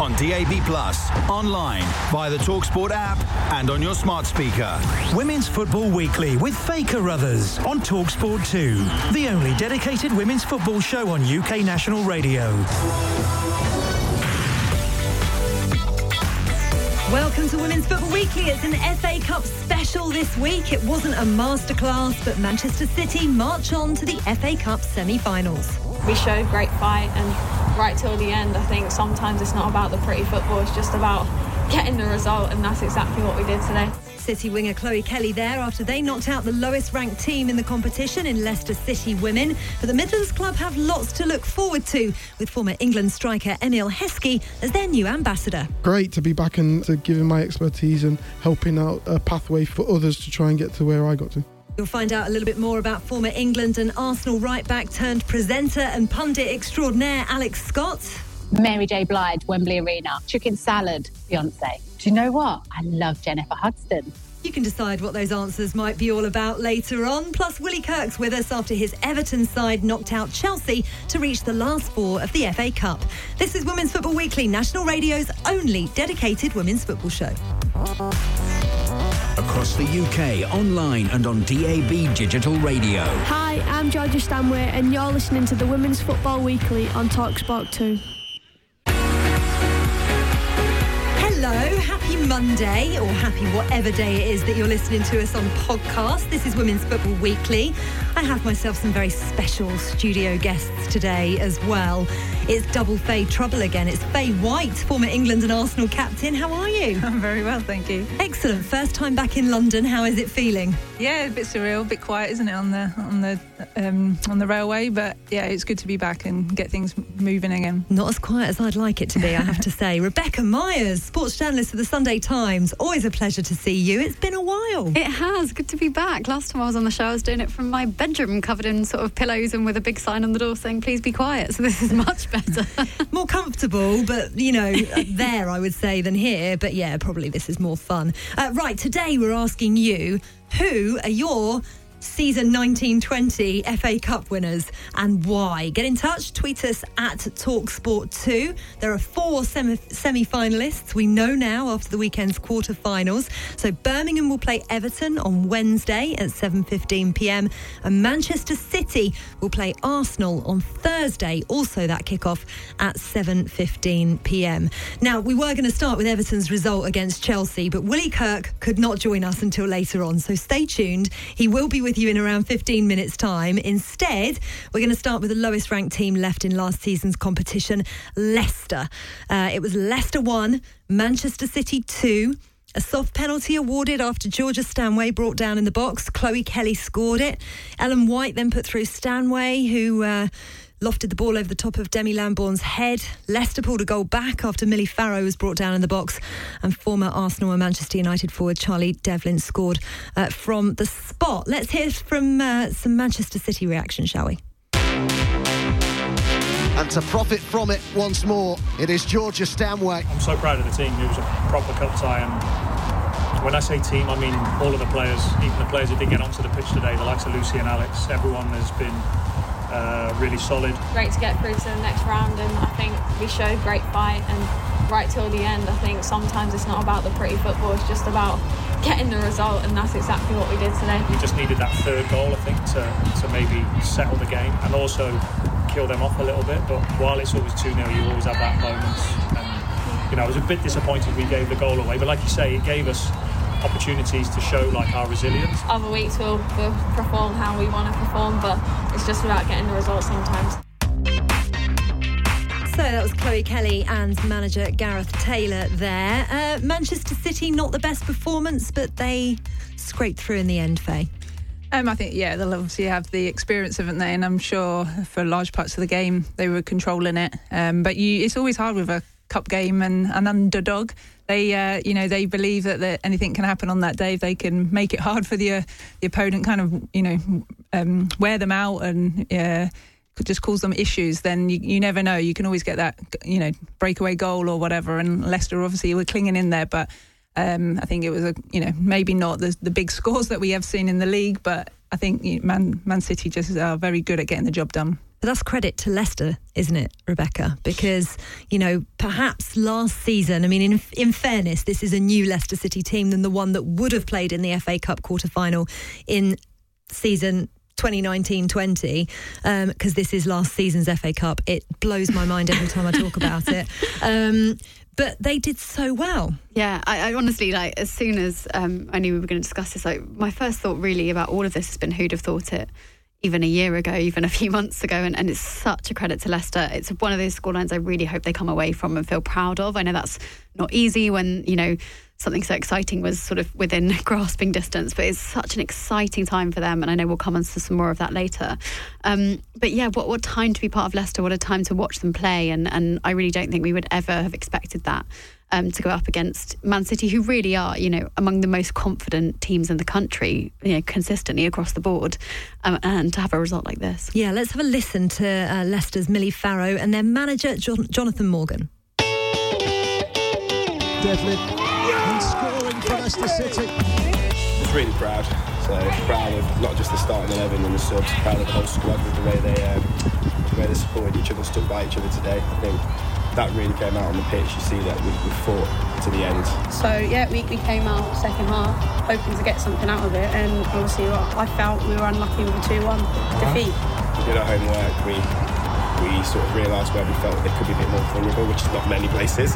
On DAB Plus, online, via the Talksport app, and on your smart speaker. Women's Football Weekly with Faye Carruthers on Talksport 2. The only dedicated women's football show on UK national radio. Welcome to Women's Football Weekly. It's an FA Cup special this week. It wasn't a masterclass, but Manchester City march on to the FA Cup semi-finals. we showed great fight and right till the end I think sometimes it's not about the pretty football it's just about getting the result and that's exactly what we did today City winger Chloe Kelly there after they knocked out the lowest ranked team in the competition in Leicester City women. But the Midlands club have lots to look forward to with former England striker Emile Heskey as their new ambassador. great to be back and to giving my expertise and helping out a pathway for others to try and get to where I got to. You'll find out a little bit more about former England and Arsenal right back turned presenter and pundit extraordinaire Alex Scott. Mary J. Blige, Wembley Arena, chicken salad, Beyonce. Do you know what? I love Jennifer Hudson. You can decide what those answers might be all about later on. Plus, Willie Kirk's with us after his Everton side knocked out Chelsea to reach the last four of the FA Cup. This is Women's Football Weekly, National Radio's only dedicated women's football show. Across the UK, online, and on DAB Digital Radio. Hi, I'm Georgia Stanway, and you're listening to the Women's Football Weekly on Talksport 2. Happy Monday, or happy whatever day it is that you're listening to us on podcast. This is Women's Football Weekly. I have myself some very special studio guests today as well. It's double Faye trouble again. It's Faye White, former England and Arsenal captain. How are you? I'm very well, thank you. Excellent. First time back in London. How is it feeling? Yeah, a bit surreal, a bit quiet, isn't it, on the on the um, on the railway? But yeah, it's good to be back and get things moving again. Not as quiet as I'd like it to be, I have to say. Rebecca Myers, sports journalist for the Sunday Times. Always a pleasure to see you. It's been a while. It has. Good to be back. Last time I was on the show, I was doing it from my bedroom, covered in sort of pillows and with a big sign on the door saying, please be quiet. So this is much better. more comfortable, but you know, there I would say than here. But yeah, probably this is more fun. Uh, right, today we're asking you who are your season 1920 FA Cup winners and why. Get in touch, tweet us at TalkSport2. There are four semi finalists we know now after the weekend's quarter-finals. So Birmingham will play Everton on Wednesday at 7:15 p.m. and Manchester City will play Arsenal on Thursday, also that kickoff at 7:15 p.m. Now, we were going to start with Everton's result against Chelsea, but Willie Kirk could not join us until later on. So stay tuned. He will be with you in around 15 minutes' time. Instead, we're going to start with the lowest ranked team left in last season's competition, Leicester. Uh, it was Leicester 1, Manchester City 2. A soft penalty awarded after Georgia Stanway brought down in the box. Chloe Kelly scored it. Ellen White then put through Stanway, who uh, lofted the ball over the top of Demi Lambourne's head. Leicester pulled a goal back after Millie Farrow was brought down in the box. And former Arsenal and Manchester United forward Charlie Devlin scored uh, from the spot. Let's hear from uh, some Manchester City reaction, shall we? And to profit from it once more, it is Georgia Stanway. I'm so proud of the team. It was a proper cup tie, and when I say team, I mean all of the players, even the players who didn't get onto the pitch today, the likes of Lucy and Alex. Everyone has been uh, really solid. great to get through to the next round and I think we showed great fight and right till the end I think sometimes it's not about the pretty football it's just about getting the result and that's exactly what we did today We just needed that third goal, I think, to, to maybe settle the game and also kill them off a little bit. But while it's always 2 0, you always have that moment. And, you know, I was a bit disappointed we gave the goal away. But like you say, it gave us opportunities to show like our resilience. Other weeks we'll, we'll perform how we want to perform, but it's just about getting the results sometimes. So that was Chloe Kelly and manager Gareth Taylor there. Uh, Manchester City, not the best performance, but they scraped through in the end, Faye. Um, I think, yeah, they'll obviously have the experience, haven't they? And I'm sure for large parts of the game they were controlling it. Um, but you, it's always hard with a cup game and an underdog. They, uh, you know, they believe that, that anything can happen on that day. They can make it hard for the uh, the opponent, kind of, you know, um, wear them out and. Uh, just cause them issues, then you, you never know. You can always get that, you know, breakaway goal or whatever. And Leicester obviously were clinging in there, but um, I think it was a, you know, maybe not the, the big scores that we have seen in the league, but I think Man Man City just are very good at getting the job done. But that's credit to Leicester, isn't it, Rebecca? Because, you know, perhaps last season, I mean, in, in fairness, this is a new Leicester City team than the one that would have played in the FA Cup quarter final in season 2019-20 because um, this is last season's FA Cup. It blows my mind every time I talk about it. Um, but they did so well. Yeah, I, I honestly like as soon as um, I knew we were going to discuss this, like my first thought really about all of this has been who'd have thought it even a year ago, even a few months ago, and, and it's such a credit to Leicester. It's one of those scorelines I really hope they come away from and feel proud of. I know that's not easy when you know something so exciting was sort of within grasping distance. But it's such an exciting time for them, and I know we'll come on to some more of that later. Um, but yeah, what what time to be part of Leicester? What a time to watch them play, and and I really don't think we would ever have expected that. Um, to go up against Man City, who really are, you know, among the most confident teams in the country, you know, consistently across the board, um, and to have a result like this. Yeah, let's have a listen to uh, Leicester's Millie Farrow and their manager John- Jonathan Morgan. Devlin and scoring for Leicester City. Just really proud. So proud of not just the starting eleven and the subs, proud of the whole squad with the way they um, the way they supported each other, stood by each other today. I think that really came out on the pitch. You see that we, we fought to the end. So yeah, we, we came out second half hoping to get something out of it, and obviously I felt we were unlucky with a two-one defeat. We did our homework. We we sort of realised where we felt they could be a bit more vulnerable, which is not many places.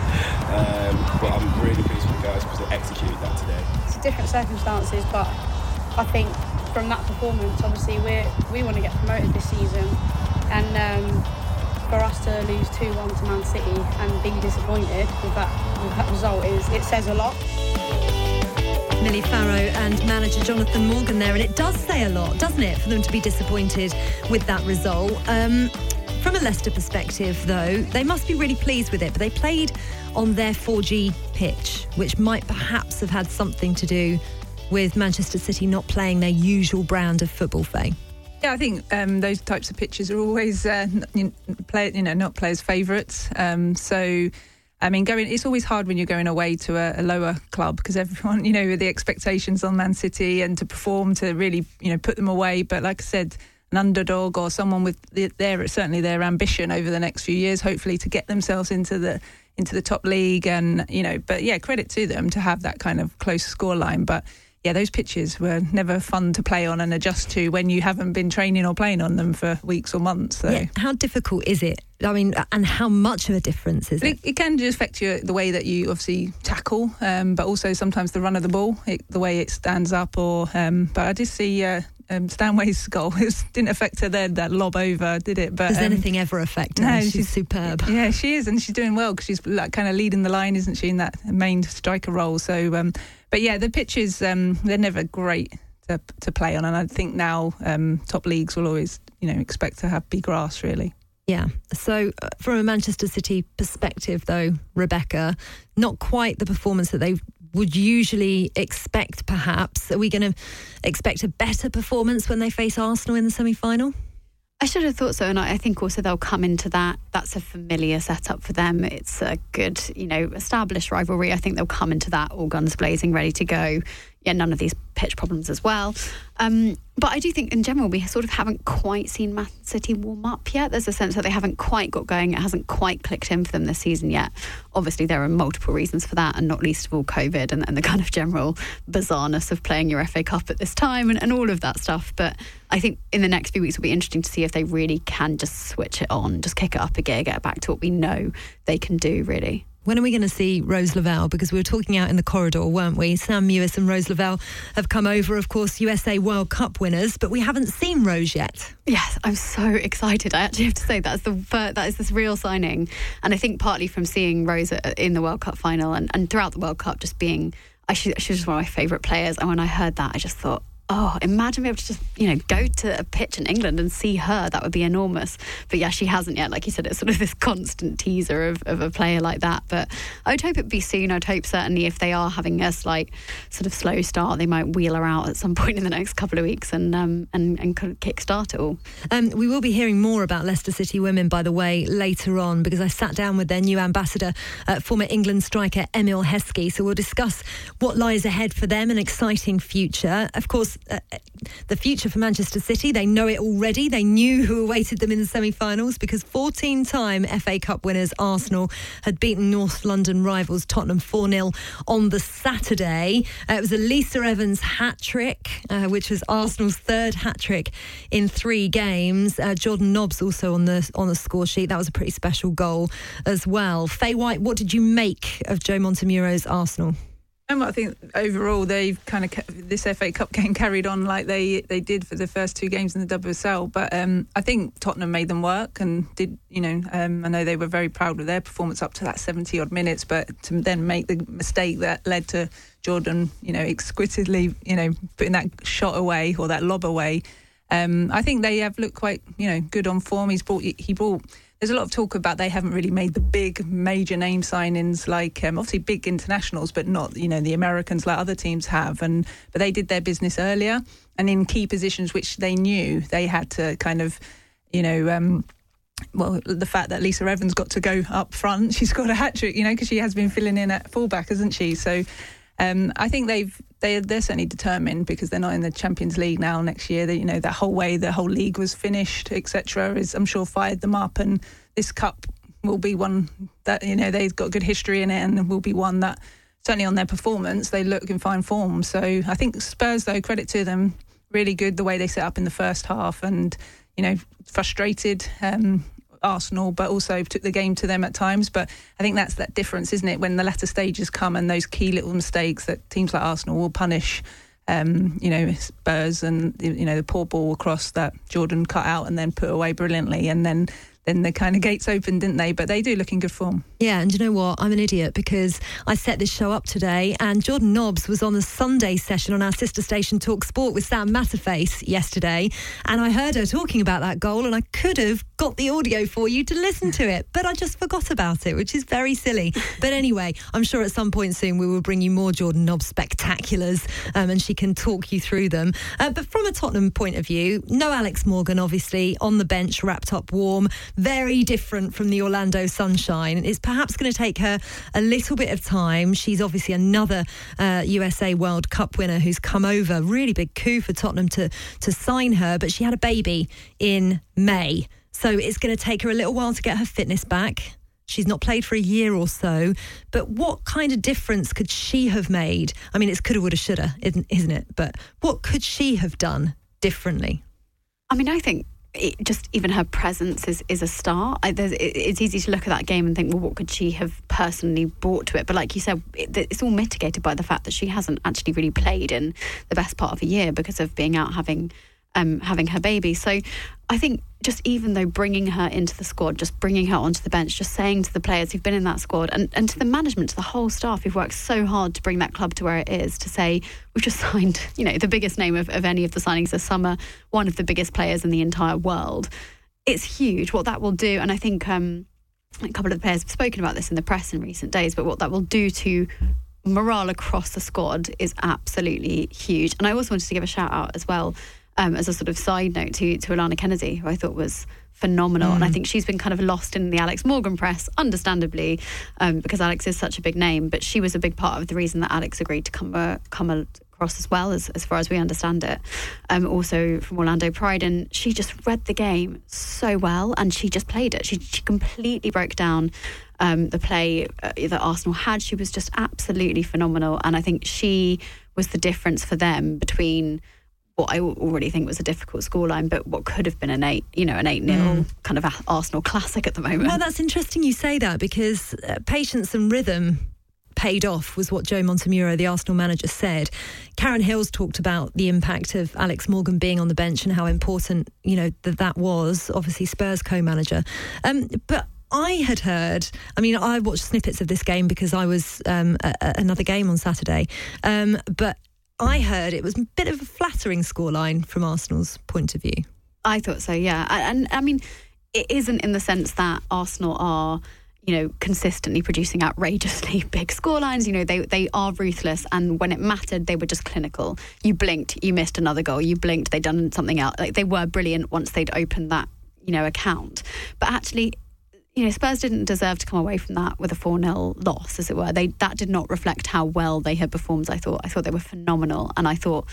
Um, but I'm really pleased with the guys because they executed that today. It's different circumstances, but I think from that performance, obviously we we want to get promoted this season, and um, for us to lose two one to Man City and be disappointed with that with that result is it says a lot. Millie Farrow and manager Jonathan Morgan there, and it does say a lot, doesn't it, for them to be disappointed with that result. Um, from a Leicester perspective, though, they must be really pleased with it, but they played on their 4G pitch, which might perhaps have had something to do with Manchester City not playing their usual brand of football, Faye. Yeah, I think um, those types of pitches are always uh, you, play, you know not players' favourites. Um, so, I mean, going it's always hard when you're going away to a, a, lower club because everyone, you know, with the expectations on Man City and to perform to really, you know, put them away. But like I said, an underdog or someone with their certainly their ambition over the next few years, hopefully to get themselves into the into the top league. And you know, but yeah, credit to them to have that kind of close scoreline. But yeah, those pitches were never fun to play on and adjust to when you haven't been training or playing on them for weeks or months. So. Yeah. How difficult is it? I mean, and how much of a difference is it? It, it can just affect you the way that you obviously tackle, um, but also sometimes the run of the ball, it, the way it stands up. Or, um, but I did see uh, um, Stanway's goal. It didn't affect her then, that lob over, did it? But Does um, anything ever affect her? No, she's, she's, superb. Yeah, she is, and she's doing well because she's like, kind of leading the line, isn't she, in that main striker role? So, um, but yeah, the pitches um, they're never great to, to play on, and I think now um, top leagues will always, you know, expect to have big grass really. Yeah. So, uh, from a Manchester City perspective, though, Rebecca, not quite the performance that they would usually expect, perhaps. Are we going to expect a better performance when they face Arsenal in the semi final? I should have thought so, and I think also they'll come into that. That's a familiar setup for them. It's a good, you know, established rivalry. I think they'll come into that all guns blazing, ready to go. Yeah, none of these pitch problems as well. Um, but I do think in general we sort of haven't quite seen Man City warm up yet. There's a sense that they haven't quite got going. It hasn't quite clicked in for them this season yet. Obviously, there are multiple reasons for that, and not least of all COVID and, and the kind of general bizarreness of playing your FA Cup at this time and, and all of that stuff. But I think in the next few weeks it'll be interesting to see if they really can just switch it on, just kick it up a gear, get back to what we know they can do, really. When are we going to see Rose Lavelle? Because we were talking out in the corridor, weren't we? Sam Mewis and Rose Lavelle have come over, of course, USA World Cup winners, but we haven't seen Rose yet. Yes, I'm so excited. I actually have to say that's the that is this real signing, and I think partly from seeing Rose in the World Cup final and, and throughout the World Cup, just being she, she's just one of my favourite players. And when I heard that, I just thought, oh, imagine being able to just, you know, go to a pitch in England and see her. That would be enormous. But yeah, she hasn't yet. Like you said, it's sort of this constant teaser of, of a player like that. But I would hope it'd be soon. I'd hope certainly if they are having a slight sort of slow start, they might wheel her out at some point in the next couple of weeks and um, and, and kind of kickstart it all. Um, we will be hearing more about Leicester City women, by the way, later on, because I sat down with their new ambassador, uh, former England striker Emile Heskey. So we'll discuss what lies ahead for them, an exciting future. Of course, uh, the future for Manchester City. They know it already. They knew who awaited them in the semi finals because 14 time FA Cup winners Arsenal had beaten North London rivals Tottenham 4 0 on the Saturday. Uh, it was a Lisa Evans hat trick, uh, which was Arsenal's third hat trick in three games. Uh, Jordan Nobbs also on the, on the score sheet. That was a pretty special goal as well. Faye White, what did you make of Joe Montemurro's Arsenal? I think overall they've kind of this FA Cup game carried on like they they did for the first two games in the WSL. But um, I think Tottenham made them work and did you know um, I know they were very proud of their performance up to that seventy odd minutes, but to then make the mistake that led to Jordan you know exquisitely you know putting that shot away or that lob away. Um, I think they have looked quite you know good on form. He's brought he brought there's a lot of talk about they haven't really made the big major name signings like um, obviously big internationals, but not you know the Americans like other teams have. And but they did their business earlier and in key positions which they knew they had to kind of you know. Um, well, the fact that Lisa Evans got to go up front, she's got a hat trick, you know, because she has been filling in at fullback, hasn't she? So um, I think they've they they're certainly determined because they're not in the Champions League now next year. That you know that whole way the whole league was finished, etc. Is I'm sure fired them up, and this cup will be one that you know they've got good history in it, and will be one that certainly on their performance they look in fine form. So I think Spurs, though, credit to them, really good the way they set up in the first half, and you know frustrated. Um, Arsenal, but also took the game to them at times. But I think that's that difference, isn't it? When the latter stages come and those key little mistakes that teams like Arsenal will punish. Um, you know, Spurs and you know the poor ball across that Jordan cut out and then put away brilliantly, and then then the kind of gates opened, didn't they? But they do look in good form. Yeah, and you know what? I'm an idiot because I set this show up today, and Jordan Nobbs was on the Sunday session on our sister station Talk Sport with Sam Matterface yesterday, and I heard her talking about that goal, and I could have got the audio for you to listen to it, but I just forgot about it, which is very silly. But anyway, I'm sure at some point soon we will bring you more Jordan Nobbs spectaculars, um, and she can talk you through them. Uh, but from a Tottenham point of view, no Alex Morgan, obviously on the bench, wrapped up warm very different from the Orlando Sunshine. It's perhaps going to take her a little bit of time. She's obviously another uh, USA World Cup winner who's come over. Really big coup for Tottenham to to sign her, but she had a baby in May, so it's going to take her a little while to get her fitness back. She's not played for a year or so, but what kind of difference could she have made? I mean, it's coulda, woulda, shoulda, isn't it? But what could she have done differently? I mean, I think it, just even her presence is, is a star. I, it, it's easy to look at that game and think, well, what could she have personally brought to it? But like you said, it, it's all mitigated by the fact that she hasn't actually really played in the best part of a year because of being out having um, having her baby. So I think just even though bringing her into the squad, just bringing her onto the bench, just saying to the players who've been in that squad and, and to the management, to the whole staff who've worked so hard to bring that club to where it is, to say, we've just signed, you know, the biggest name of, of any of the signings this summer, one of the biggest players in the entire world. It's huge what that will do. And I think um, a couple of the players have spoken about this in the press in recent days, but what that will do to morale across the squad is absolutely huge. And I also wanted to give a shout out as well um, as a sort of side note to to Alanna Kennedy, who I thought was phenomenal. Mm. And I mm. think she's been kind of lost in the Alex Morgan press, understandably, um, because Alex is such a big name. But she was a big part of the reason that Alex agreed to come uh, come across as well, as, as far as we understand it. Um, also from Orlando Pride, and she just read the game so well, and she just played it. She, she completely broke down um, the play uh, that Arsenal had. She was just absolutely phenomenal, and I think she was the difference for them between what I already think was a difficult scoreline, but what could have been an eight, you know, an eight nil Mm. kind of a Arsenal classic at the moment. Well, that's interesting you say that because uh, patience and rhythm paid off was what Joe Montemurro, the Arsenal manager, said. Karen Hills talked about the impact of Alex Morgan being on the bench and how important, you know, that that was. Obviously, Spurs co-manager, um, but. I had heard. I mean, I watched snippets of this game because I was um, at another game on Saturday. Um, but I heard it was a bit of a flattering scoreline from Arsenal's point of view. I thought so, yeah. And, I mean, it isn't in the sense that Arsenal are, you know, consistently producing outrageously big scorelines. You know, they they are ruthless, and when it mattered, they were just clinical. You blinked, you missed another goal. You blinked, they'd done something else. Like they were brilliant once they'd opened that, you know, account. But actually. You know, Spurs didn't deserve to come away from that with a 4 0 loss, as it were. They That did not reflect how well they had performed, I thought. I thought they were phenomenal. And I thought,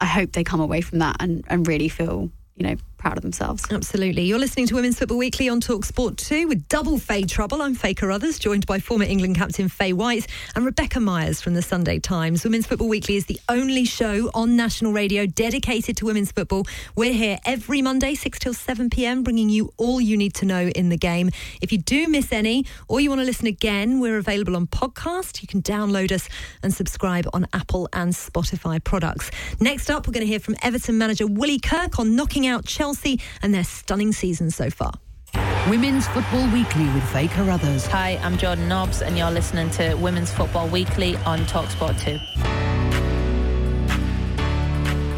I hope they come away from that and, and really feel, you know, proud of themselves. Absolutely. You're listening to Women's Football Weekly on Talk Sport 2 with double Faye Trouble. I'm Faye Carruthers, joined by former England captain Faye White and Rebecca Myers from the Sunday Times. Women's Football Weekly is the only show on national radio dedicated to women's football. We're here every Monday, 6 till 7 pm, bringing you all you need to know in the game. If you do miss any or you want to listen again, we're available on podcast. You can download us and subscribe on Apple and Spotify products. Next up, we're going to hear from Everton manager Willie Kirk on knocking out Chelsea and their stunning season so far. Women's Football Weekly with Faye Carruthers. Hi, I'm Jordan Nobbs, and you're listening to Women's Football Weekly on Talksport 2.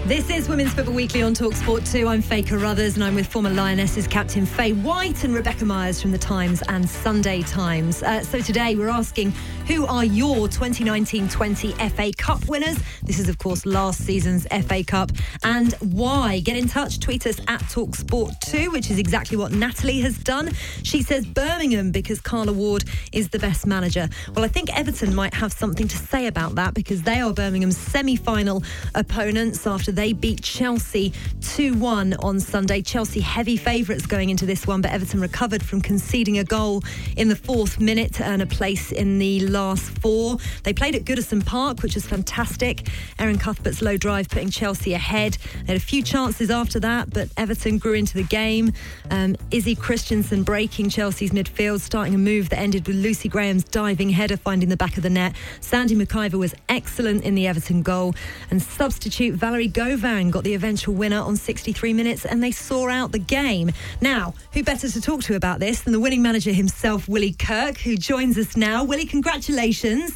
This is Women's Football Weekly on Talksport 2. I'm Faye Carruthers and I'm with former Lionesses captain Faye White and Rebecca Myers from the Times and Sunday Times. Uh, so today we're asking who are your 2019-20 FA Cup winners? This is of course last season's FA Cup and why? Get in touch, tweet us at Talksport 2, which is exactly what Natalie has done. She says Birmingham because Carla Ward is the best manager. Well, I think Everton might have something to say about that because they are Birmingham's semi-final opponents after they beat Chelsea 2-1 on Sunday. Chelsea heavy favourites going into this one, but Everton recovered from conceding a goal in the fourth minute to earn a place in the last four. They played at Goodison Park, which was fantastic. Erin Cuthbert's low drive putting Chelsea ahead. They had a few chances after that, but Everton grew into the game. Um, Izzy Christiansen breaking Chelsea's midfield, starting a move that ended with Lucy Graham's diving header finding the back of the net. Sandy MacIver was excellent in the Everton goal, and substitute Valérie Gauvin got the eventual winner on 63 minutes, and they saw out the game. Now, who better to talk to about this than the winning manager himself, Willie Kirk, who joins us now. Willie, congratulations.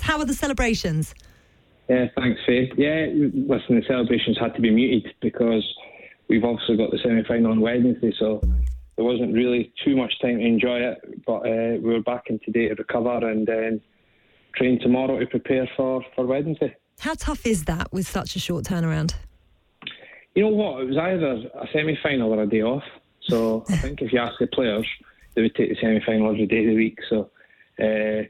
How are the celebrations? Yeah, thanks, Faye. Yeah, listen, the celebrations had to be muted because we've also got the semi final on Wednesday, so there wasn't really too much time to enjoy it. But uh, we were back in today to recover and then train tomorrow to prepare for, for Wednesday. How tough is that with such a short turnaround? You know what? It was either a semi final or a day off. So I think if you ask the players, they would take the semi final every day of the week. So. Uh,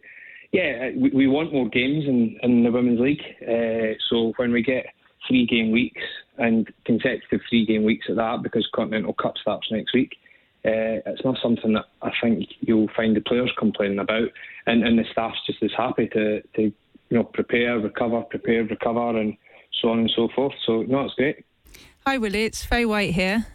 yeah, we, we want more games in, in the Women's League. Uh, so when we get three game weeks and consecutive three game weeks at that, because Continental Cup starts next week, uh, it's not something that I think you'll find the players complaining about, and, and the staff's just as happy to, to you know prepare, recover, prepare, recover, and so on and so forth. So no, it's great. Hi, Willie. It's Faye White here.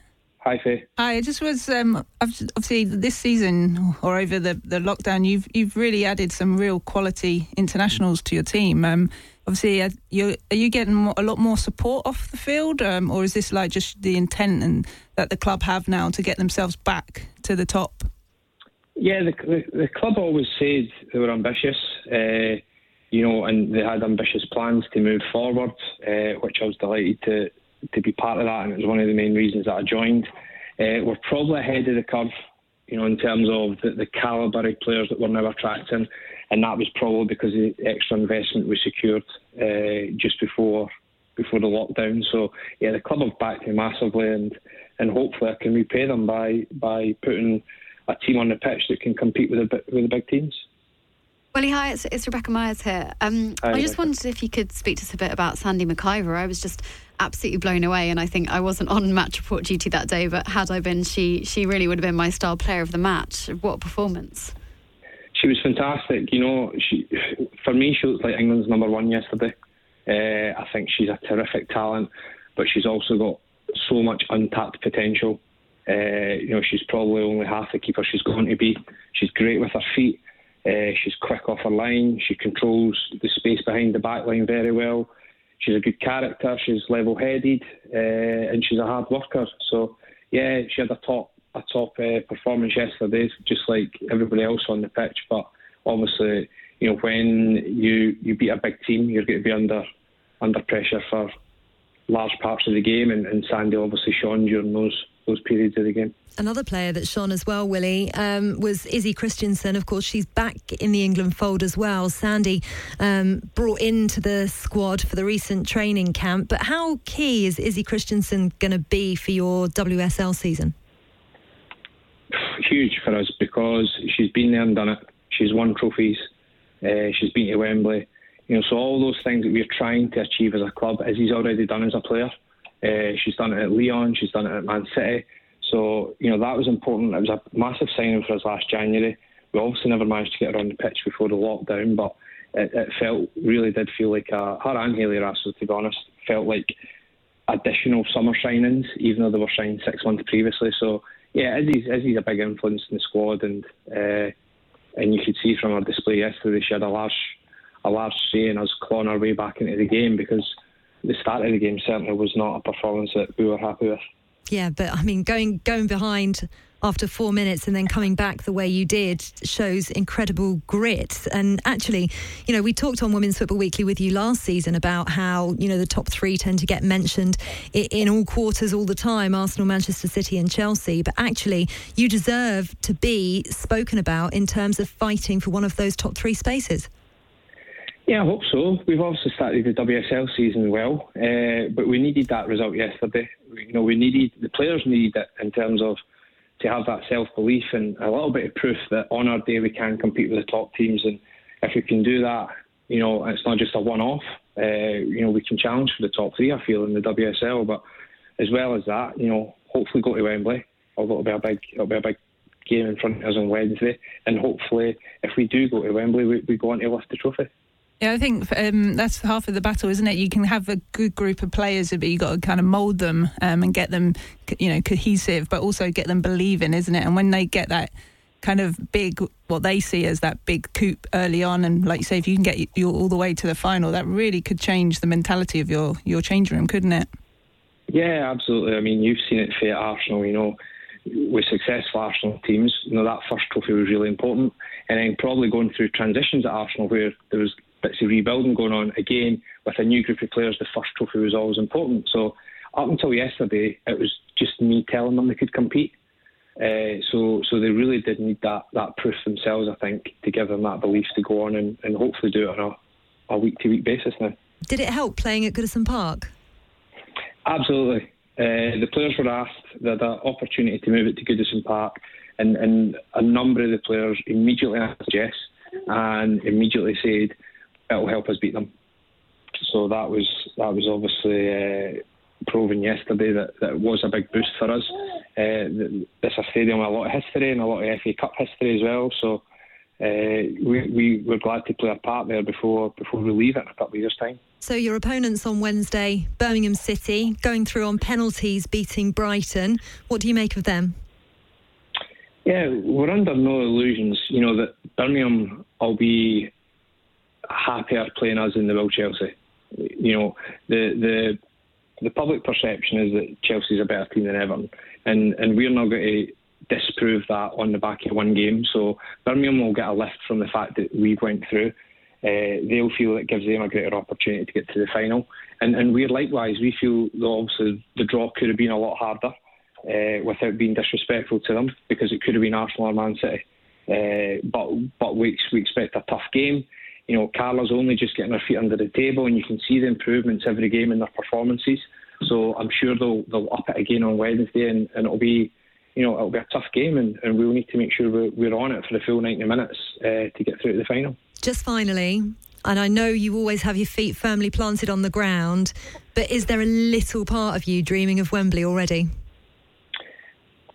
Hi, Faye. Hi. I just was um, obviously this season or over the, the lockdown, you've you've really added some real quality internationals to your team. Um, obviously, are you are you getting a lot more support off the field, um, or is this like just the intent and that the club have now to get themselves back to the top? Yeah, the the, the club always said they were ambitious. Uh, you know, and they had ambitious plans to move forward, uh, which I was delighted to to be part of that, and it was one of the main reasons that I joined. Uh, we're probably ahead of the curve, you know, in terms of the, the calibre of players that we're now attracting, and that was probably because the extra investment was secured uh, just before before the lockdown. So yeah, the club have backed me massively, and and hopefully I can repay them by by putting a team on the pitch that can compete with the with the big teams. Willie, hi, it's, it's Rebecca Myers here. Um, Hi, I just Rebecca. wondered if you could speak to us a bit about Sandy MacIver. I was just absolutely blown away, and I think I wasn't on match report duty that day, but had I been, she she really would have been my star player of the match. What a performance! she was fantastic. You know, she for me she looked like England's number one yesterday. Uh, I think she's a terrific talent, but she's also got so much untapped potential. Uh, you know, she's probably only half the keeper she's going to be. She's great with her feet. Uh, she's quick off her line. She controls the space behind the back line very well. She's a good character. She's level-headed, uh, and she's a hard worker. So, yeah, she had a top a top uh, performance yesterday, just like everybody else on the pitch. But obviously, you know, when you you beat a big team, you're going to be under under pressure for large parts of the game, and, and Sandy obviously shone during those those periods of the game. Another player that shone as well, Willie, um, was Izzy Christiansen. Of course, she's back in the England fold as well. Sandy um, brought into the squad for the recent training camp. But how key is Izzy Christiansen going to be for your WSL season? huge for us because she's been there and done it. She's won trophies. Uh, she's been to Wembley. You know, so all those things that we're trying to achieve as a club, Izzy's already done as a player. Uh, she's done it at Lyon. She's done it at Man City. So you know that was important. It was a massive signing for us last January. We obviously never managed to get her on the pitch before the lockdown, but it, it felt really did feel like a, her and Hayley Raso, to be honest, felt like additional summer signings, even though they were signed six months previously. So yeah, Izzy's, Izzy's a big influence in the squad, and uh, and you could see from her display yesterday she had a large a large say in us clawing our way back into the game because the start of the game certainly was not a performance that we were happy with. Yeah, but I mean, going going behind after four minutes and then coming back the way you did shows incredible grit. And actually, you know, we talked on Women's Football Weekly with you last season about how, you know, the top three tend to get mentioned in all quarters all the time Arsenal, Manchester City, and Chelsea. But actually, you deserve to be spoken about in terms of fighting for one of those top three spaces. Yeah, I hope so. We've obviously started the WSL season well, uh, but we needed that result yesterday. You know, we needed the players needed it in terms of to have that self belief and a little bit of proof that on our day we can compete with the top teams, and if we can do that, you know, it's not just a one off. Uh, you know, we can challenge for the top three. I feel in the WSL, but as well as that, you know, hopefully go to Wembley. Although it'll be a big, it'll be a big game in front of us on Wednesday, and hopefully, if we do go to Wembley, we, we go on to lift the trophy. Yeah, I think um, that's half of the battle, isn't it? You can have a good group of players, but you got to kind of mould them um, and get them, you know, cohesive, but also get them believing, isn't it? And when they get that kind of big, what they see as that big coup early on, and like you say, if you can get you all the way to the final, that really could change the mentality of your your change room, couldn't it? Yeah, absolutely. I mean, you've seen it for Arsenal, you know, with successful Arsenal teams, you know, that first trophy was really important. And then probably going through transitions at Arsenal where there was bits of rebuilding going on, again, with a new group of players, the first trophy was always important. So up until yesterday, it was just me telling them they could compete. Uh, so, so they really did need that, that proof themselves, I think, to give them that belief to go on and, and hopefully do it on a, a week-to-week basis now. Did it help playing at Goodison Park? Absolutely. Uh, the players were asked they had an opportunity to move it to Goodison Park, and, and a number of the players immediately asked yes, and immediately said it'll help us beat them. So that was that was obviously uh, proven yesterday that, that it was a big boost for us. Uh, th- it's a stadium with a lot of history and a lot of FA Cup history as well. So uh, we, we were glad to play a part there before before we leave it in a couple of years' time. So your opponents on Wednesday, Birmingham City, going through on penalties, beating Brighton. What do you make of them? Yeah, we're under no illusions, you know, that Birmingham will be happier playing us than they will Chelsea. You know, the the the public perception is that Chelsea's a better team than Everton, and and we're not going to disprove that on the back of one game. So Birmingham will get a lift from the fact that we went through. Uh, they'll feel it gives them a greater opportunity to get to the final, and and we're likewise. We feel that obviously the draw could have been a lot harder. Uh, without being disrespectful to them, because it could have been Arsenal or Man City. Uh, but but we, we expect a tough game. You know, Carla's only just getting her feet under the table, and you can see the improvements every game in their performances. So I'm sure they'll they'll up it again on Wednesday, and, and it'll be, you know, it'll be a tough game, and, and we'll need to make sure we're, we're on it for the full 90 minutes uh, to get through to the final. just finally, and I know you always have your feet firmly planted on the ground, but is there a little part of you dreaming of Wembley already?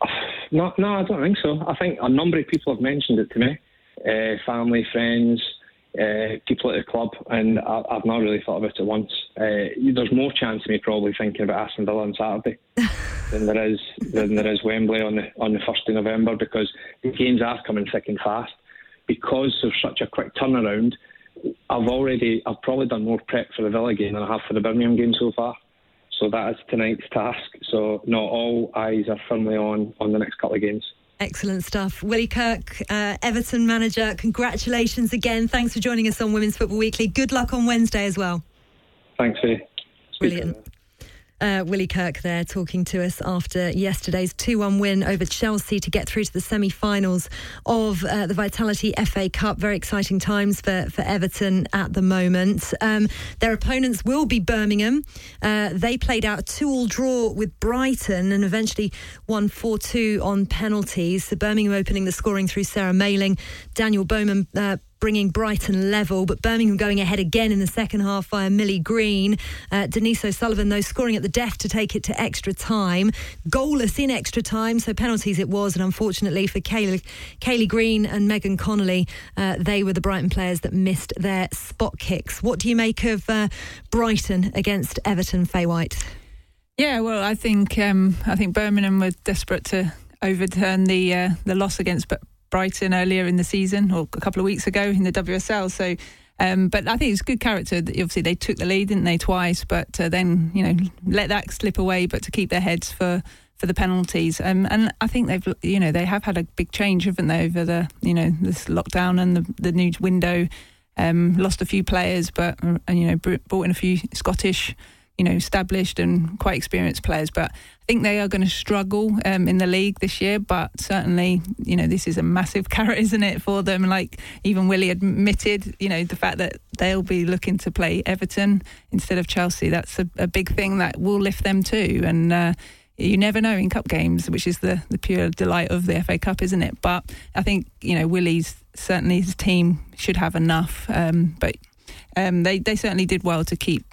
No, no, I don't think so. I think a number of people have mentioned it to me, uh, family, friends, uh, people at the club, and I, I've not really thought about it once. Uh, there's more chance of me probably thinking about Aston Villa on Saturday than there is than there is Wembley on the on the first of November because the games are coming thick and fast. Because there's such a quick turnaround, I've already I've probably done more prep for the Villa game than I have for the Birmingham game so far. So that is tonight's task. So not all eyes are firmly on on the next couple of games. Excellent stuff. Willie Kirk, uh, Everton manager, congratulations again. Thanks for joining us on Women's Football Weekly. Good luck on Wednesday as well. Thanks, Vicky. Brilliant. Uh, Willie Kirk there talking to us after yesterday's 2 1 win over Chelsea to get through to the semi finals of uh, the Vitality FA Cup. Very exciting times for, for Everton at the moment. Um, their opponents will be Birmingham. Uh, they played out a 2 all draw with Brighton and eventually won 4 2 on penalties. So Birmingham opening the scoring through Sarah Mayling. Danielle Bowman uh, bringing Brighton level, but Birmingham going ahead again in the second half via Millie Green. Uh, Denise O'Sullivan, though, scoring at the death to take it to extra time. Goalless in extra time, so penalties it was, and unfortunately for Kayleigh, Kayleigh Green and Megan Connolly, uh, they were the Brighton players that missed their spot kicks. What do you make of uh, Brighton against Everton, Faye White? Yeah, well, I think um, I think Birmingham were desperate to overturn the uh, the loss against Brighton earlier in the season or a couple of weeks ago in the WSL. So, um, but I think it's good character. Obviously, they took the lead, didn't they, twice? But uh, then you know let that slip away, but to keep their heads for for the penalties. Um, and I think they've you know they have had a big change, haven't they, over the you know this lockdown and the the new window. Um, lost a few players, but uh, you know brought in a few Scottish you know, established and quite experienced players. But I think they are going to struggle um, in the league this year. But certainly, you know, this is a massive carrot, isn't it, for them? Like even Willie admitted, you know, the fact that they'll be looking to play Everton instead of Chelsea. That's a, a big thing that will lift them too. And uh, you never know in cup games, which is the, the pure delight of the FA Cup, isn't it? But I think, you know, Willie's certainly his team should have enough. Um, but um, they, they certainly did well to keep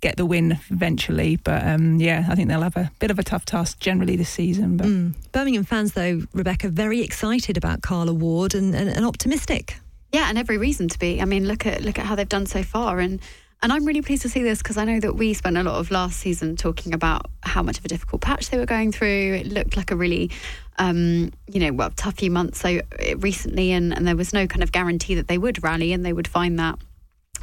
get the win eventually. But um, yeah, I think they'll have a bit of a tough task generally this season. But mm. Birmingham fans, though, Rebecca, very excited about Carla Ward and, and, and optimistic. Yeah, and every reason to be. I mean, look at look at how they've done so far, and and I'm really pleased to see this because I know that we spent a lot of last season talking about how much of a difficult patch they were going through. It looked like a really, um, you know, well, tough few months so uh, recently, and, and there was no kind of guarantee that they would rally and they would find that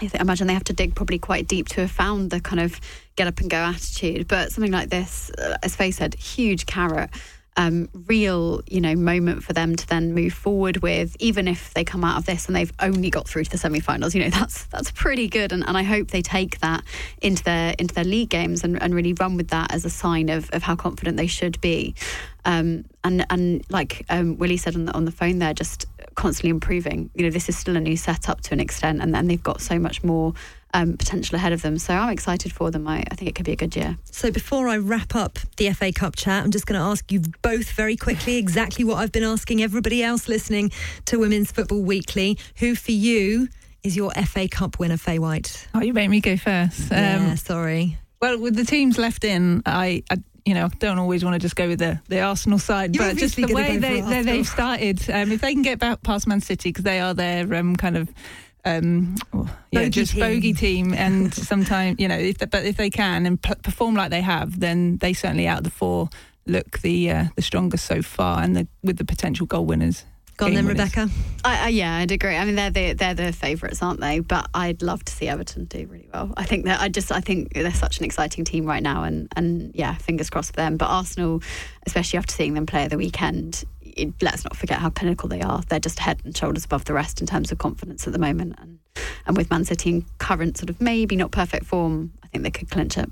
I imagine they have to dig probably quite deep to have found the kind of get up and go attitude. But something like this, uh, as Faye said, huge carrot. Um, real, you know, moment for them to then move forward with, even if they come out of this and they've only got through to the semi-finals. You know, that's that's pretty good, and, and I hope they take that into their into their league games and, and really run with that as a sign of, of how confident they should be. Um, and and like um, Willie said on the on the phone there, just constantly improving. You know, this is still a new setup to an extent, and then they've got so much more um, potential ahead of them. So I'm excited for them. I, I, think it could be a good year. So before I wrap up the FA Cup chat, I'm just going to ask you both very quickly exactly what I've been asking everybody else listening to Women's Football Weekly. Who for you is your FA Cup winner, Faye White? Oh, you made me go first. Yeah, um, sorry. Well, with the teams left in, I, I you know, don't always want to just go with the, the Arsenal side, You're but just the way they, they, have started, um, if they can get back past Man City, because they are their um, kind of um, yeah, bogey just team. bogey team, and sometimes you know, if but if they can and p- perform like they have, then they certainly out of the four look the uh, the strongest so far, and the, with the potential goal winners. Go on then, Rebecca. I, I, yeah, I'd agree. I mean, they're the they're the favourites, aren't they? But I'd love to see Everton do really well. I think that I just I think they're such an exciting team right now, and and yeah, fingers crossed for them. But Arsenal, especially after seeing them play at the weekend, it, let's not forget how clinical they are. They're just head and shoulders above the rest in terms of confidence at the moment, and and with Man City in current sort of maybe not perfect form, I think they could clinch it.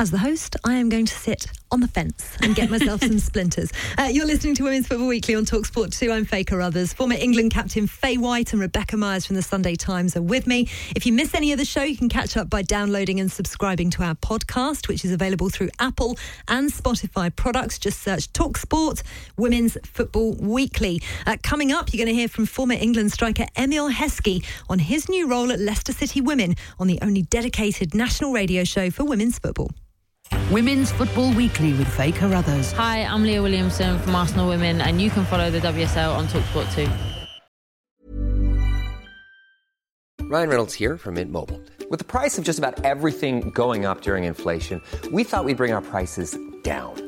As the host, I am going to sit on the fence and get myself some splinters. Uh, you're listening to Women's Football Weekly on Talksport 2. I'm Faye Carruthers. Former England captain Faye White and Rebecca Myers from the Sunday Times are with me. If you miss any of the show, you can catch up by downloading and subscribing to our podcast, which is available through Apple and Spotify products. Just search Talksport Women's Football Weekly. Uh, coming up, you're going to hear from former England striker Emile Heskey on his new role at Leicester City Women on the only dedicated national radio show for women's football. Women's Football Weekly with Faye Carruthers. Hi, I'm Leah Williamson from Arsenal Women, and you can follow the WSL on Talksport too. Ryan Reynolds here from Mint Mobile. With the price of just about everything going up during inflation, we thought we'd bring our prices down.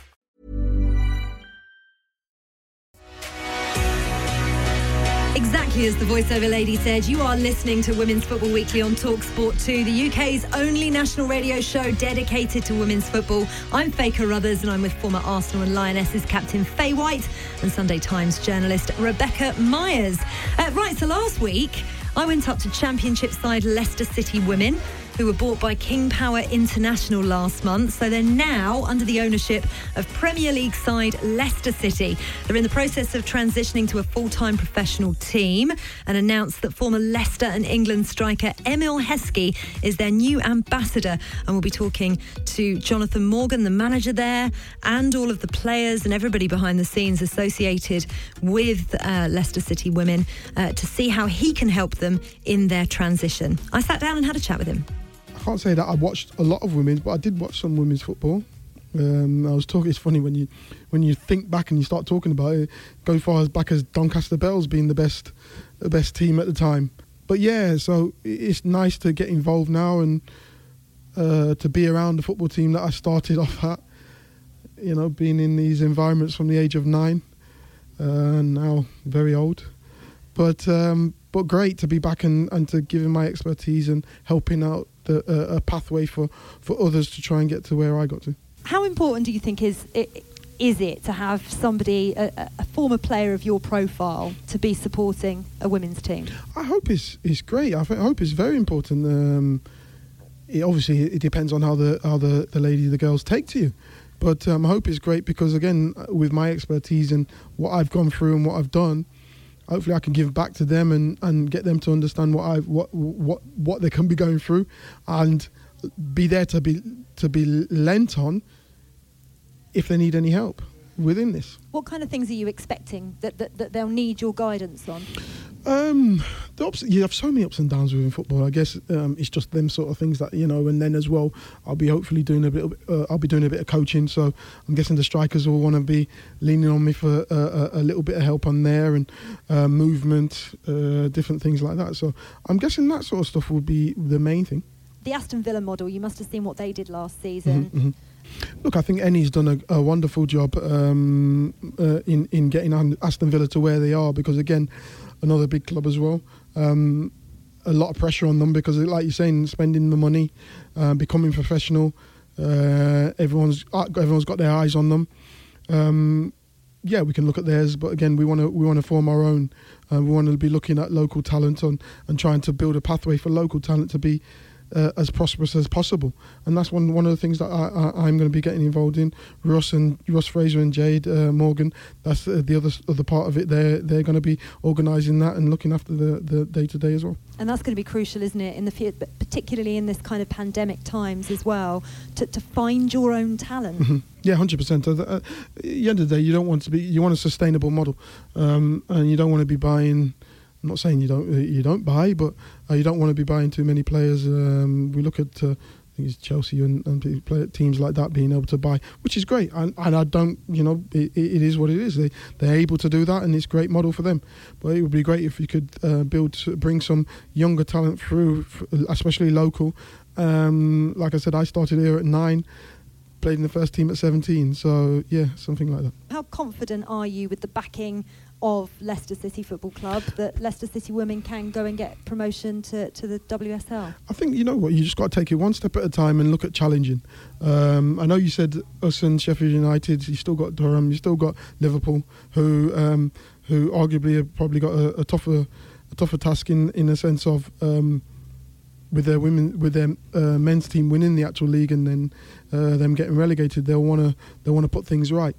Exactly as the voiceover lady said, you are listening to Women's Football Weekly on Talksport 2, the UK's only national radio show dedicated to women's football. I'm Faye Carruthers and I'm with former Arsenal and Lionesses captain Faye White and Sunday Times journalist Rebecca Myers. Uh, right, so last week I went up to Championship side Leicester City Women who were bought by King Power International last month. So they're now under the ownership of Premier League side Leicester City. They're in the process of transitioning to a full time professional team and announced that former Leicester and England striker Emile Heskey is their new ambassador. And we'll be talking to Jonathan Morgan, the manager there, and all of the players and everybody behind the scenes associated with uh, Leicester City women uh, to see how he can help them in their transition. I sat down and had a chat with him. I can't say that I watched a lot of women's, but I did watch some women's football. Um, I was talking. It's funny when you when you think back and you start talking about it. Go far as back as Doncaster Belles being the best the best team at the time. But yeah, so it's nice to get involved now and uh, to be around the football team that I started off at. You know, being in these environments from the age of nine, uh, and now very old. But um, but great to be back and, and to giving my expertise and helping out the, uh, a pathway for, for others to try and get to where I got to. How important do you think is it, is it to have somebody, a, a, former player of your profile, to be supporting a women's team? I hope it's it's great. I, I hope it's very important. Um, it obviously it depends on how the how the, the lady the girls take to you, but um, I hope it's great because again, with my expertise and what I've gone through and what I've done, hopefully I can give back to them and, and get them to understand what I what what what they can be going through, and be there to be to be lent on if they need any help within this. What kind of things are you expecting that, that, that they'll need your guidance on? Um, the ups, you have so many ups and downs within football. I guess um, it's just them sort of things that you know. And then as well, I'll be hopefully doing a bit. Of, uh, I'll be doing a bit of coaching. So I'm guessing the strikers will want to be leaning on me for uh, a, a, little bit of help on there and uh, movement, uh, different things like that. So I'm guessing that sort of stuff will be the main thing. The Aston Villa model. You must have seen what they did last season. Mm-hmm, mm-hmm. Look, I think Ennie's done a, a wonderful job um, uh, in in getting Aston Villa to where they are because again, another big club as well. Um, a lot of pressure on them because, like you're saying, spending the money, uh, becoming professional. Uh, everyone's everyone's got their eyes on them. Um, yeah, we can look at theirs, but again, we want to we want to form our own. Uh, we want to be looking at local talent and, and trying to build a pathway for local talent to be uh, as prosperous as possible. And that's one one of the things that I, am going to be getting involved in. Russ and Russ Fraser and Jade uh, Morgan. That's uh, the other other part of it. They're they're going to be organising that and looking after the the day to day as well. And that's going to be crucial, isn't it? In the future, particularly in this kind of pandemic times as well, to, to find your own talent. Mm-hmm. Yeah, hundred percent. At the end of the day, you don't want to be. You want a sustainable model, um, and you don't want to be buying I'm not saying you don't you don't buy, but uh, you don't want to be buying too many players. Um, we look at uh, I think it's Chelsea and, and teams like that being able to buy, which is great. And, and I don't, you know, it, it is what it is. They they're able to do that, and it's a great model for them. But it would be great if you could uh, build, bring some younger talent through, especially local. Um, like I said, I started here at nine played in the first team at 17. So, yeah, something like that. How confident are you with the backing of Leicester City Football Club that Leicester City women can go and get promotion to, to the WSL? I think you know what you just got to take it one step at a time and look at challenging. Um, I know you said us and Sheffield United. You still got Durham. You still got Liverpool, who um, who arguably have probably got a, a, tougher a tougher task in in a sense of. Um, with their women, with their uh, men's team winning the actual league and then uh, them getting relegated, they'll want to they want to put things right.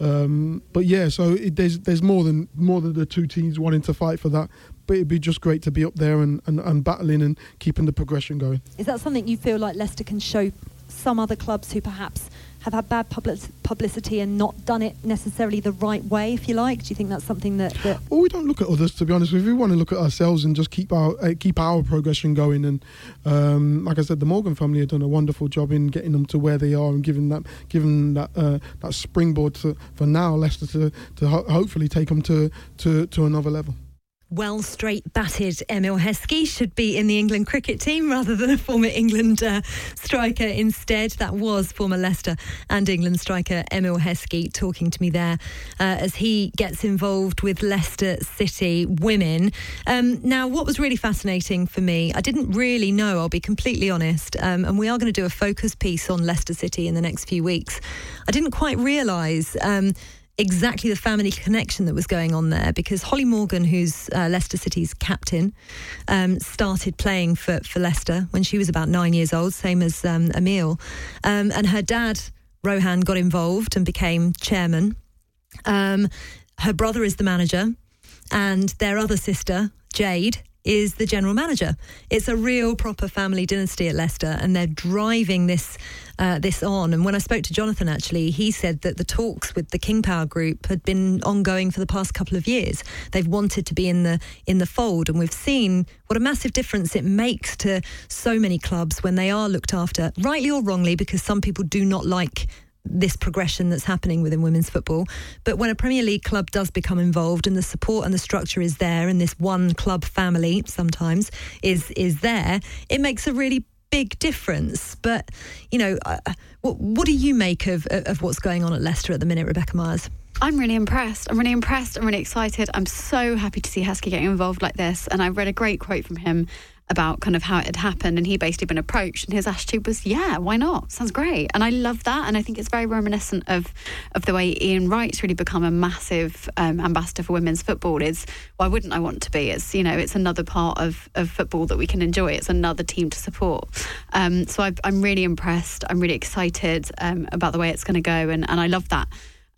Um, but yeah, so it, there's there's more than more than the two teams wanting to fight for that. But it'd be just great to be up there and, and, and battling and keeping the progression going. Is that something you feel like Leicester can show some other clubs who perhaps have had bad publicity and not done it necessarily the right way, if you like? Do you think that's something that? that well, we don't look at others, to be honest. With we want to look at ourselves and just keep our uh, keep our progression going. And um, like I said, the Morgan family have done a wonderful job in getting them to where they are and giving that giving that uh, that springboard to, for now Leicester to to ho- hopefully take them to, to to another level well straight batted Emile Heskey should be in the England cricket team rather than a former England uh, striker instead. That was former Leicester and England striker Emile Heskey talking to me there uh, as he gets involved with Leicester City women. Um, now, what was really fascinating for me, I didn't really know, I'll be completely honest, um, and we are going to do a focus piece on Leicester City in the next few weeks. I didn't quite realise. Um, exactly the family connection that was going on there because Holly Morgan, who's uh, Leicester City's captain, um, started playing for, for Leicester when she was about nine years old, same as um, Emile. Um, and her dad, Rohan, got involved and became chairman. Um, her brother is the manager, and their other sister, Jade, is the general manager. It's a real proper family dynasty at Leicester, and they're driving this uh, this on. And when I spoke to Jonathan, actually, he said that the talks with the King Power Group had been ongoing for the past couple of years. They've wanted to be in the in the fold, and we've seen what a massive difference it makes to so many clubs when they are looked after, rightly or wrongly, because some people do not like this progression that's happening within women's football. But when a Premier League club does become involved and the support and the structure is there and this one club family sometimes is is there, it makes a really big difference. But, you know, uh, what, what do you make of, of what's going on at Leicester at the minute, Rebecca Myers? I'm really impressed. I'm really impressed. I'm really excited. I'm so happy to see Heskey getting involved like this. And I read a great quote from him about kind of how it had happened and he basically been approached and his attitude was yeah why not? Sounds great. And I love that and I think it's very reminiscent of of the way Ian Wright's really become a massive um, ambassador for women's football is why wouldn't I want to be? It's you know it's another part of, of football that we can enjoy. It's another team to support. Um, so i am really impressed. I'm really excited um, about the way it's going to go and, and I love that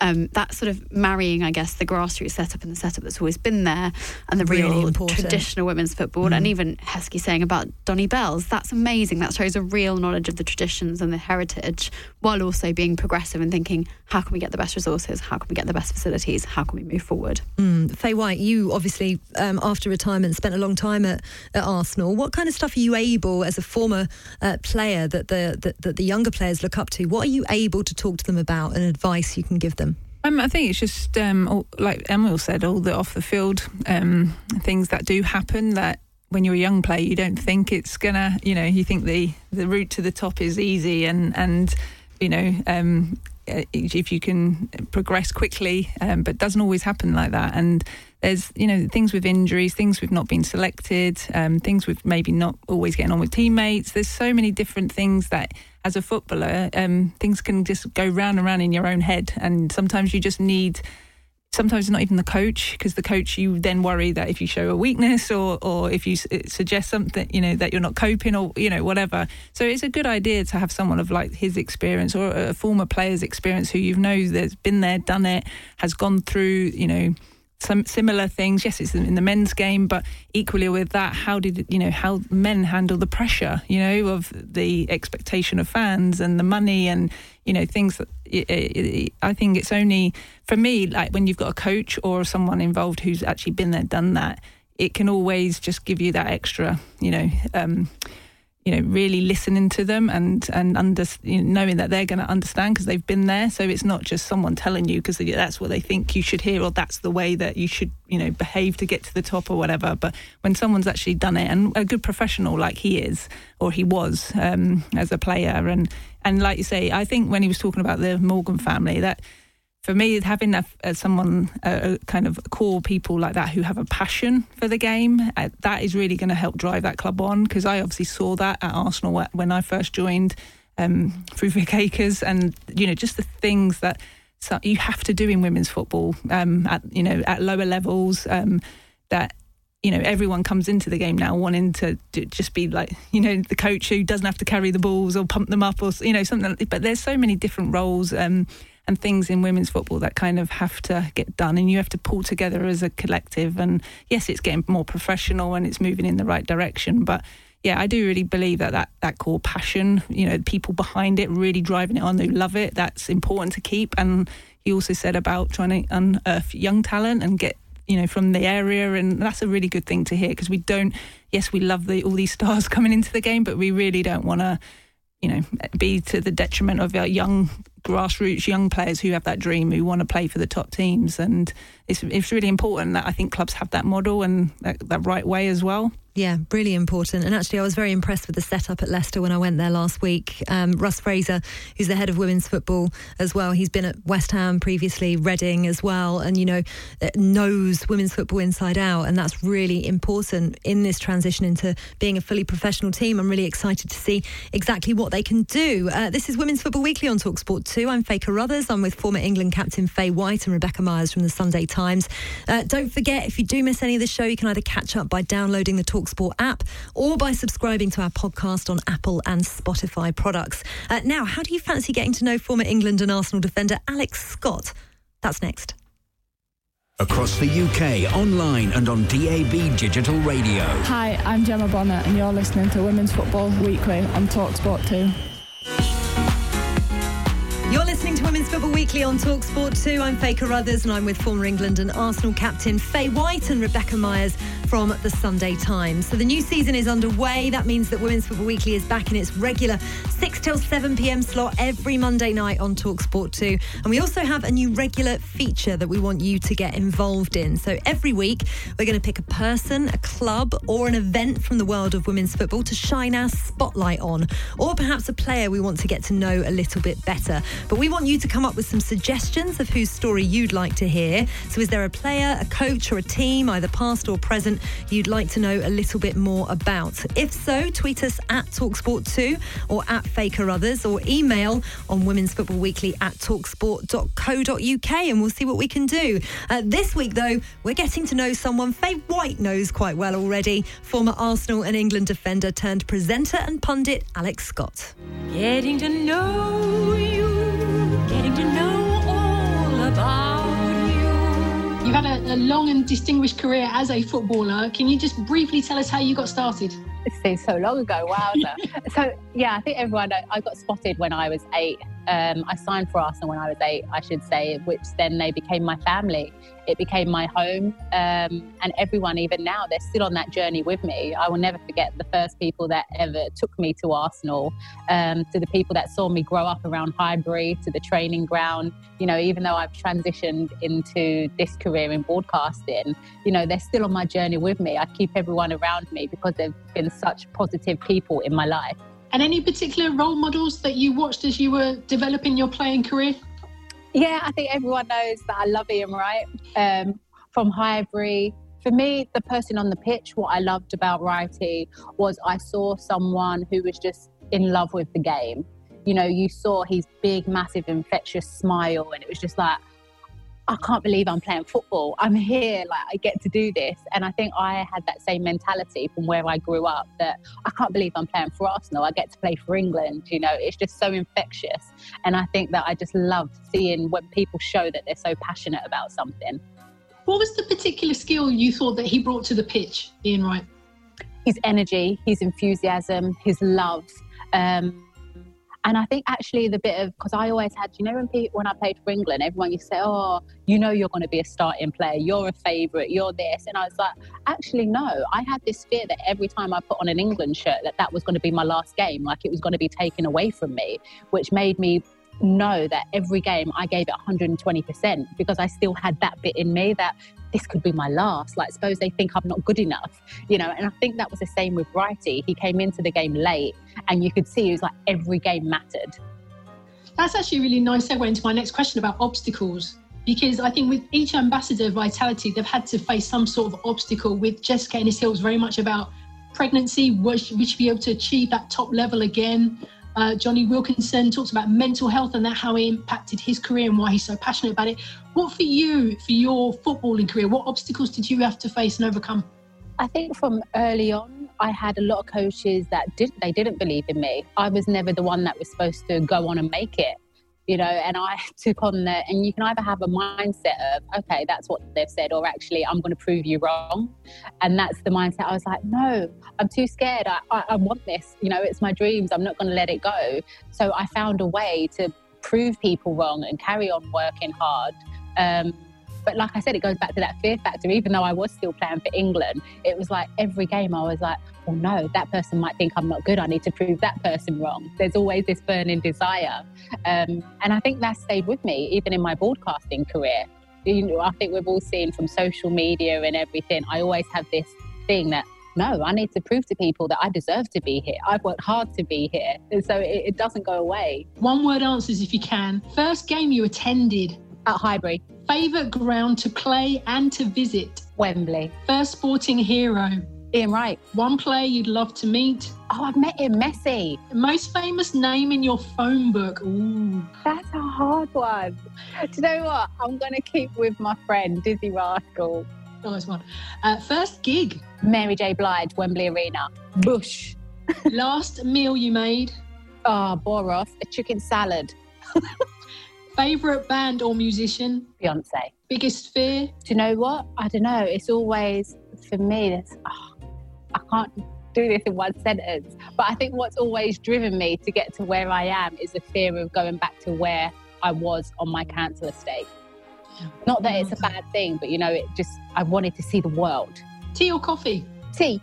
um, that sort of marrying, I guess, the grassroots setup and the setup that's always been there, and the really real important. traditional women's football, mm. and even Heskey saying about Donny Belles, that's amazing. That shows a real knowledge of the traditions and the heritage, while also being progressive and thinking, how can we get the best resources? How can we get the best facilities? How can we move forward? Mm. Faye White, you obviously, um, after retirement, spent a long time at, at, Arsenal. What kind of stuff are you able, as a former uh, player that the, that, that the younger players look up to, what are you able to talk to them about and advice you can give them? Um, I think it's just um, all, like Emile said, all the off the field um, things that do happen that when you're a young player you don't think it's gonna, you know, you think the the route to the top is easy and and you know um, uh, if you can progress quickly, um, but doesn't always happen like that. And there's you know things with injuries, things we've not been selected, um, things with maybe not always getting on with teammates. There's so many different things that as a footballer, um, things can just go round and round in your own head, and sometimes you just need sometimes not even the coach because the coach you then worry that if you show a weakness or or if you suggest something you know that you're not coping or you know whatever so it's a good idea to have someone of like his experience or a former player's experience who you've know that's been there done it has gone through you know some similar things. Yes, it's in the men's game, but equally with that, how did you know how men handle the pressure? You know, of the expectation of fans and the money and you know things that it, it, I think it's only for me like when you've got a coach or someone involved who's actually been there, done that. It can always just give you that extra, you know. Um, you know, really listening to them and and under, you know, knowing that they're going to understand because they've been there. So it's not just someone telling you because that's what they think you should hear or that's the way that you should, you know, behave to get to the top or whatever. But when someone's actually done it and a good professional like he is or he was um, as a player, and and like you say, I think when he was talking about the Morgan family that for me, having a, a someone, a, a, kind of core people like that who have a passion for the game, uh, that is really going to help drive that club on. Because I obviously saw that at Arsenal when I first joined um, through Vic Akers, and you know just the things that you have to do in women's football um, at you know at lower levels. Um, that you know everyone comes into the game now wanting to just be like you know the coach who doesn't have to carry the balls or pump them up or you know something. But there's so many different roles. Um, and things in women's football that kind of have to get done and you have to pull together as a collective. And yes it's getting more professional and it's moving in the right direction but yeah I do really believe that that, that core passion you know people behind it really driving it on who love it. That's important to keep. And he also said about trying to unearth young talent and get you know from the area. And that's a really good thing to hear because we don't yes we love the, all these stars coming into the game but we really don't want to you know be to the detriment of our young grassroots young players who have that dream who want to play for the top teams. And it's it's really important that I think clubs have that model and that, that right way as well yeah, really important. And actually, I was very impressed with the setup at Leicester when I went there last week. Um, Russ Fraser, who's the head of women's football as well, he's been at West Ham previously, Reading as well, and, you know, uh, knows women's football inside out. And that's really important in this transition into being a fully professional team. I'm really excited to see exactly what they can do. Uh, this is Women's Football Weekly on Talksport 2. I'm Faye Carruthers. I'm with former England captain Faye White and Rebecca Myers from the Sunday Times. Uh, don't forget, if you do miss any of the show, you can either catch up by downloading the Talk Talksport app or by subscribing to our podcast on Apple and Spotify products. Uh, now, how do you fancy getting to know former England and Arsenal defender Alex Scott? That's next. Across the UK, online and on DAB Digital Radio. Hi, I'm Gemma Bonner, and you're listening to Women's Football Weekly on Talksport 2. You're listening to Women's Football Weekly on Talksport 2. I'm Faye Carruthers and I'm with former England and Arsenal captain Faye White and Rebecca Myers from the Sunday Times. So the new season is underway. That means that Women's Football Weekly is back in its regular 6 till 7 p.m. slot every Monday night on Talksport 2. And we also have a new regular feature that we want you to get involved in. So every week, we're going to pick a person, a club, or an event from the world of women's football to shine our spotlight on, or perhaps a player we want to get to know a little bit better. But we want you to come up with some suggestions of whose story you'd like to hear. So is there a player, a coach, or a team, either past or present, you'd like to know a little bit more about? If so, tweet us at Talksport2 or at Faye Carruthers or email on Women's Football Weekly at talksport.co.uk and we'll see what we can do. Uh, this week, though, we're getting to know someone Faye White knows quite well already former Arsenal and England defender turned presenter and pundit Alex Scott. Getting to know you, getting to know all about. You've had a, a long and distinguished career as a footballer. Can you just briefly tell us how you got started? It seems so long ago. Wowza. so, yeah, I think everyone, I got spotted when I was eight. Um, I signed for Arsenal when I was eight, I should say, which then they became my family. It became my home. Um, and everyone, even now, they're still on that journey with me. I will never forget the first people that ever took me to Arsenal, um, to the people that saw me grow up around Highbury, to the training ground. You know, even though I've transitioned into this career in broadcasting, you know, they're still on my journey with me. I keep everyone around me because they've been such positive people in my life. And any particular role models that you watched as you were developing your playing career? Yeah, I think everyone knows that I love Ian Wright um, from Highbury. For me, the person on the pitch, what I loved about Wrighty was I saw someone who was just in love with the game. You know, you saw his big, massive, infectious smile, and it was just like, I can't believe I'm playing football. I'm here, like I get to do this. And I think I had that same mentality from where I grew up that I can't believe I'm playing for Arsenal. I get to play for England. You know, it's just so infectious. And I think that I just love seeing when people show that they're so passionate about something. What was the particular skill you thought that he brought to the pitch, Ian Wright? His energy, his enthusiasm, his love. Um, and I think actually the bit of because I always had, you know, when people, when I played for England, everyone used to say, "Oh, you know, you're going to be a starting player. You're a favourite. You're this." And I was like, actually, no. I had this fear that every time I put on an England shirt, that that was going to be my last game, like it was going to be taken away from me, which made me know that every game I gave it 120% because I still had that bit in me that this could be my last. Like, suppose they think I'm not good enough, you know. And I think that was the same with Wrighty. He came into the game late, and you could see it was like every game mattered. That's actually a really nice segue into my next question about obstacles. Because I think with each ambassador of Vitality, they've had to face some sort of obstacle. With Jessica Ennis Hill, very much about pregnancy. Would she be able to achieve that top level again? Uh, Jonny Wilkinson talks about mental health and that how it impacted his career and why he's so passionate about it. What for you, for your footballing career, what obstacles did you have to face and overcome? I think from early on, I had a lot of coaches that didn't they didn't believe in me. I was never the one that was supposed to go on and make it, you know. And I took on that. And you can either have a mindset of, okay, that's what they've said, or actually, I'm going to prove you wrong. And that's the mindset. I was like, no, I'm too scared. I, I, I want this. You know, it's my dreams. I'm not going to let it go. So I found a way to prove people wrong and carry on working hard. Um, but like I said, it goes back to that fear factor. Even though I was still playing for England, it was like every game I was like, oh no, that person might think I'm not good. I need to prove that person wrong. There's always this burning desire. Um, and I think that stayed with me, even in my broadcasting career. You know, I think we've all seen from social media and everything, I always have this thing that no, I need to prove to people that I deserve to be here. I've worked hard to be here. And so it, it doesn't go away. One word answers if you can. First game you attended? At Highbury. Favourite ground to play and to visit? Wembley. First sporting hero? Ian Wright. One player you'd love to meet? Oh, I've met him, Messi. Most famous name in your phone book? Ooh. That's a hard one. Do you know what? I'm going to keep with my friend, Dizzee Rascal. Nice one. Uh, first gig? Mary J. Blige, Wembley Arena. Bush. Last meal you made? Oh, Boros, a chicken salad. Favourite band or musician? Beyonce. Biggest fear? Do you know what? I don't know. It's always, for me, it's, oh, I can't do this in one sentence. But I think what's always driven me to get to where I am is the fear of going back to where I was on my cancer estate. Not that it's a bad thing, but you know, it just, I wanted to see the world. Tea or coffee? Tea.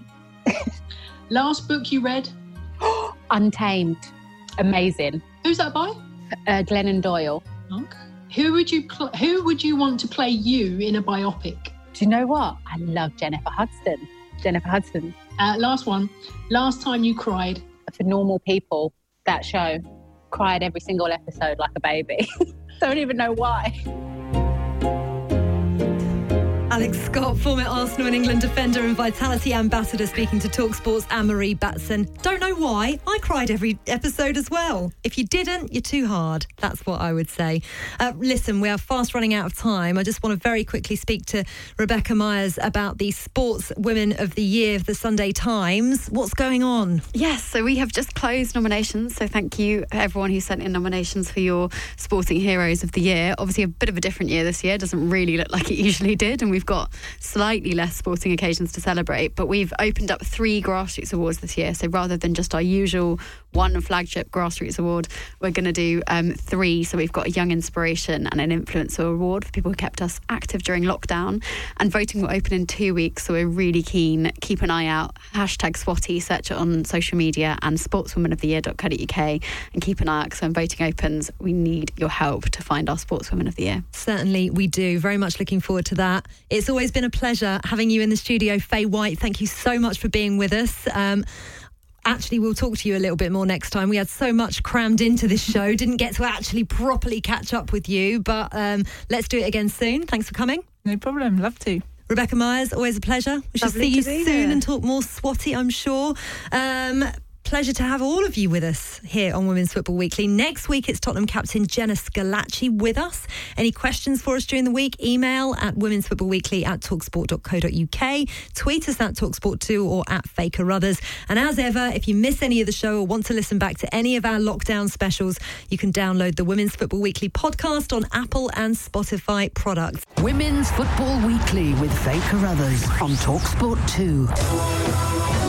Last book you read? Untamed. Amazing. Who's that by? Uh, Glennon Doyle. Who would you cl- Who would you want to play you in a biopic? Do you know what? I love Jennifer Hudson. Jennifer Hudson. Uh, last one. Last time you cried? For normal people, that show. Cried every single episode like a baby. Don't even know why. Alex Scott, former Arsenal and England defender and Vitality ambassador, speaking to Talksport's Anne-Marie Batson. Don't know why. I cried every episode as well. If you didn't, you're too hard. That's what I would say. Uh, listen, we are fast running out of time. I just want to very quickly speak to Rebecca Myers about the Sports Women of the Year of the Sunday Times. What's going on? Yes, so we have just closed nominations. So thank you everyone who sent in nominations for your Sporting Heroes of the Year. Obviously, a bit of a different year this year. Doesn't really look like it usually did, and we've got slightly less sporting occasions to celebrate. But we've opened up three grassroots awards this year. So rather than just our usual one flagship grassroots award, we're going to do um, three. So we've got a young inspiration and an influencer award for people who kept us active during lockdown. And voting will open in two weeks. So we're really keen. Keep an eye out. Hashtag Swatty, search it on social media and sportswomanoftheyear.co.uk and keep an eye out because when voting opens, we need your help to find our Sportswomen of the Year. Certainly, we do. Very much looking forward to that. It's always been a pleasure having you in the studio, Faye White. Thank you so much for being with us. Um, actually, we'll talk to you a little bit more next time. We had so much crammed into this show, didn't get to actually properly catch up with you, but um, let's do it again soon. Thanks for coming. No problem. Love to. Rebecca Myers, always a pleasure. We shall Lovely see you soon here. and talk more swatty, I'm sure. Um, pleasure to have all of you with us here on Women's Football Weekly. Next week, it's Tottenham captain Jenna Schillaci with us. Any questions for us during the week? Email at Women's Football Weekly at talksport.co.uk. Tweet us at Talksport2 or at Faye Carruthers. And as ever, if you miss any of the show or want to listen back to any of our lockdown specials, you can download the Women's Football Weekly podcast on Apple and Spotify products. Women's Football Weekly with Faye Carruthers on Talksport 2.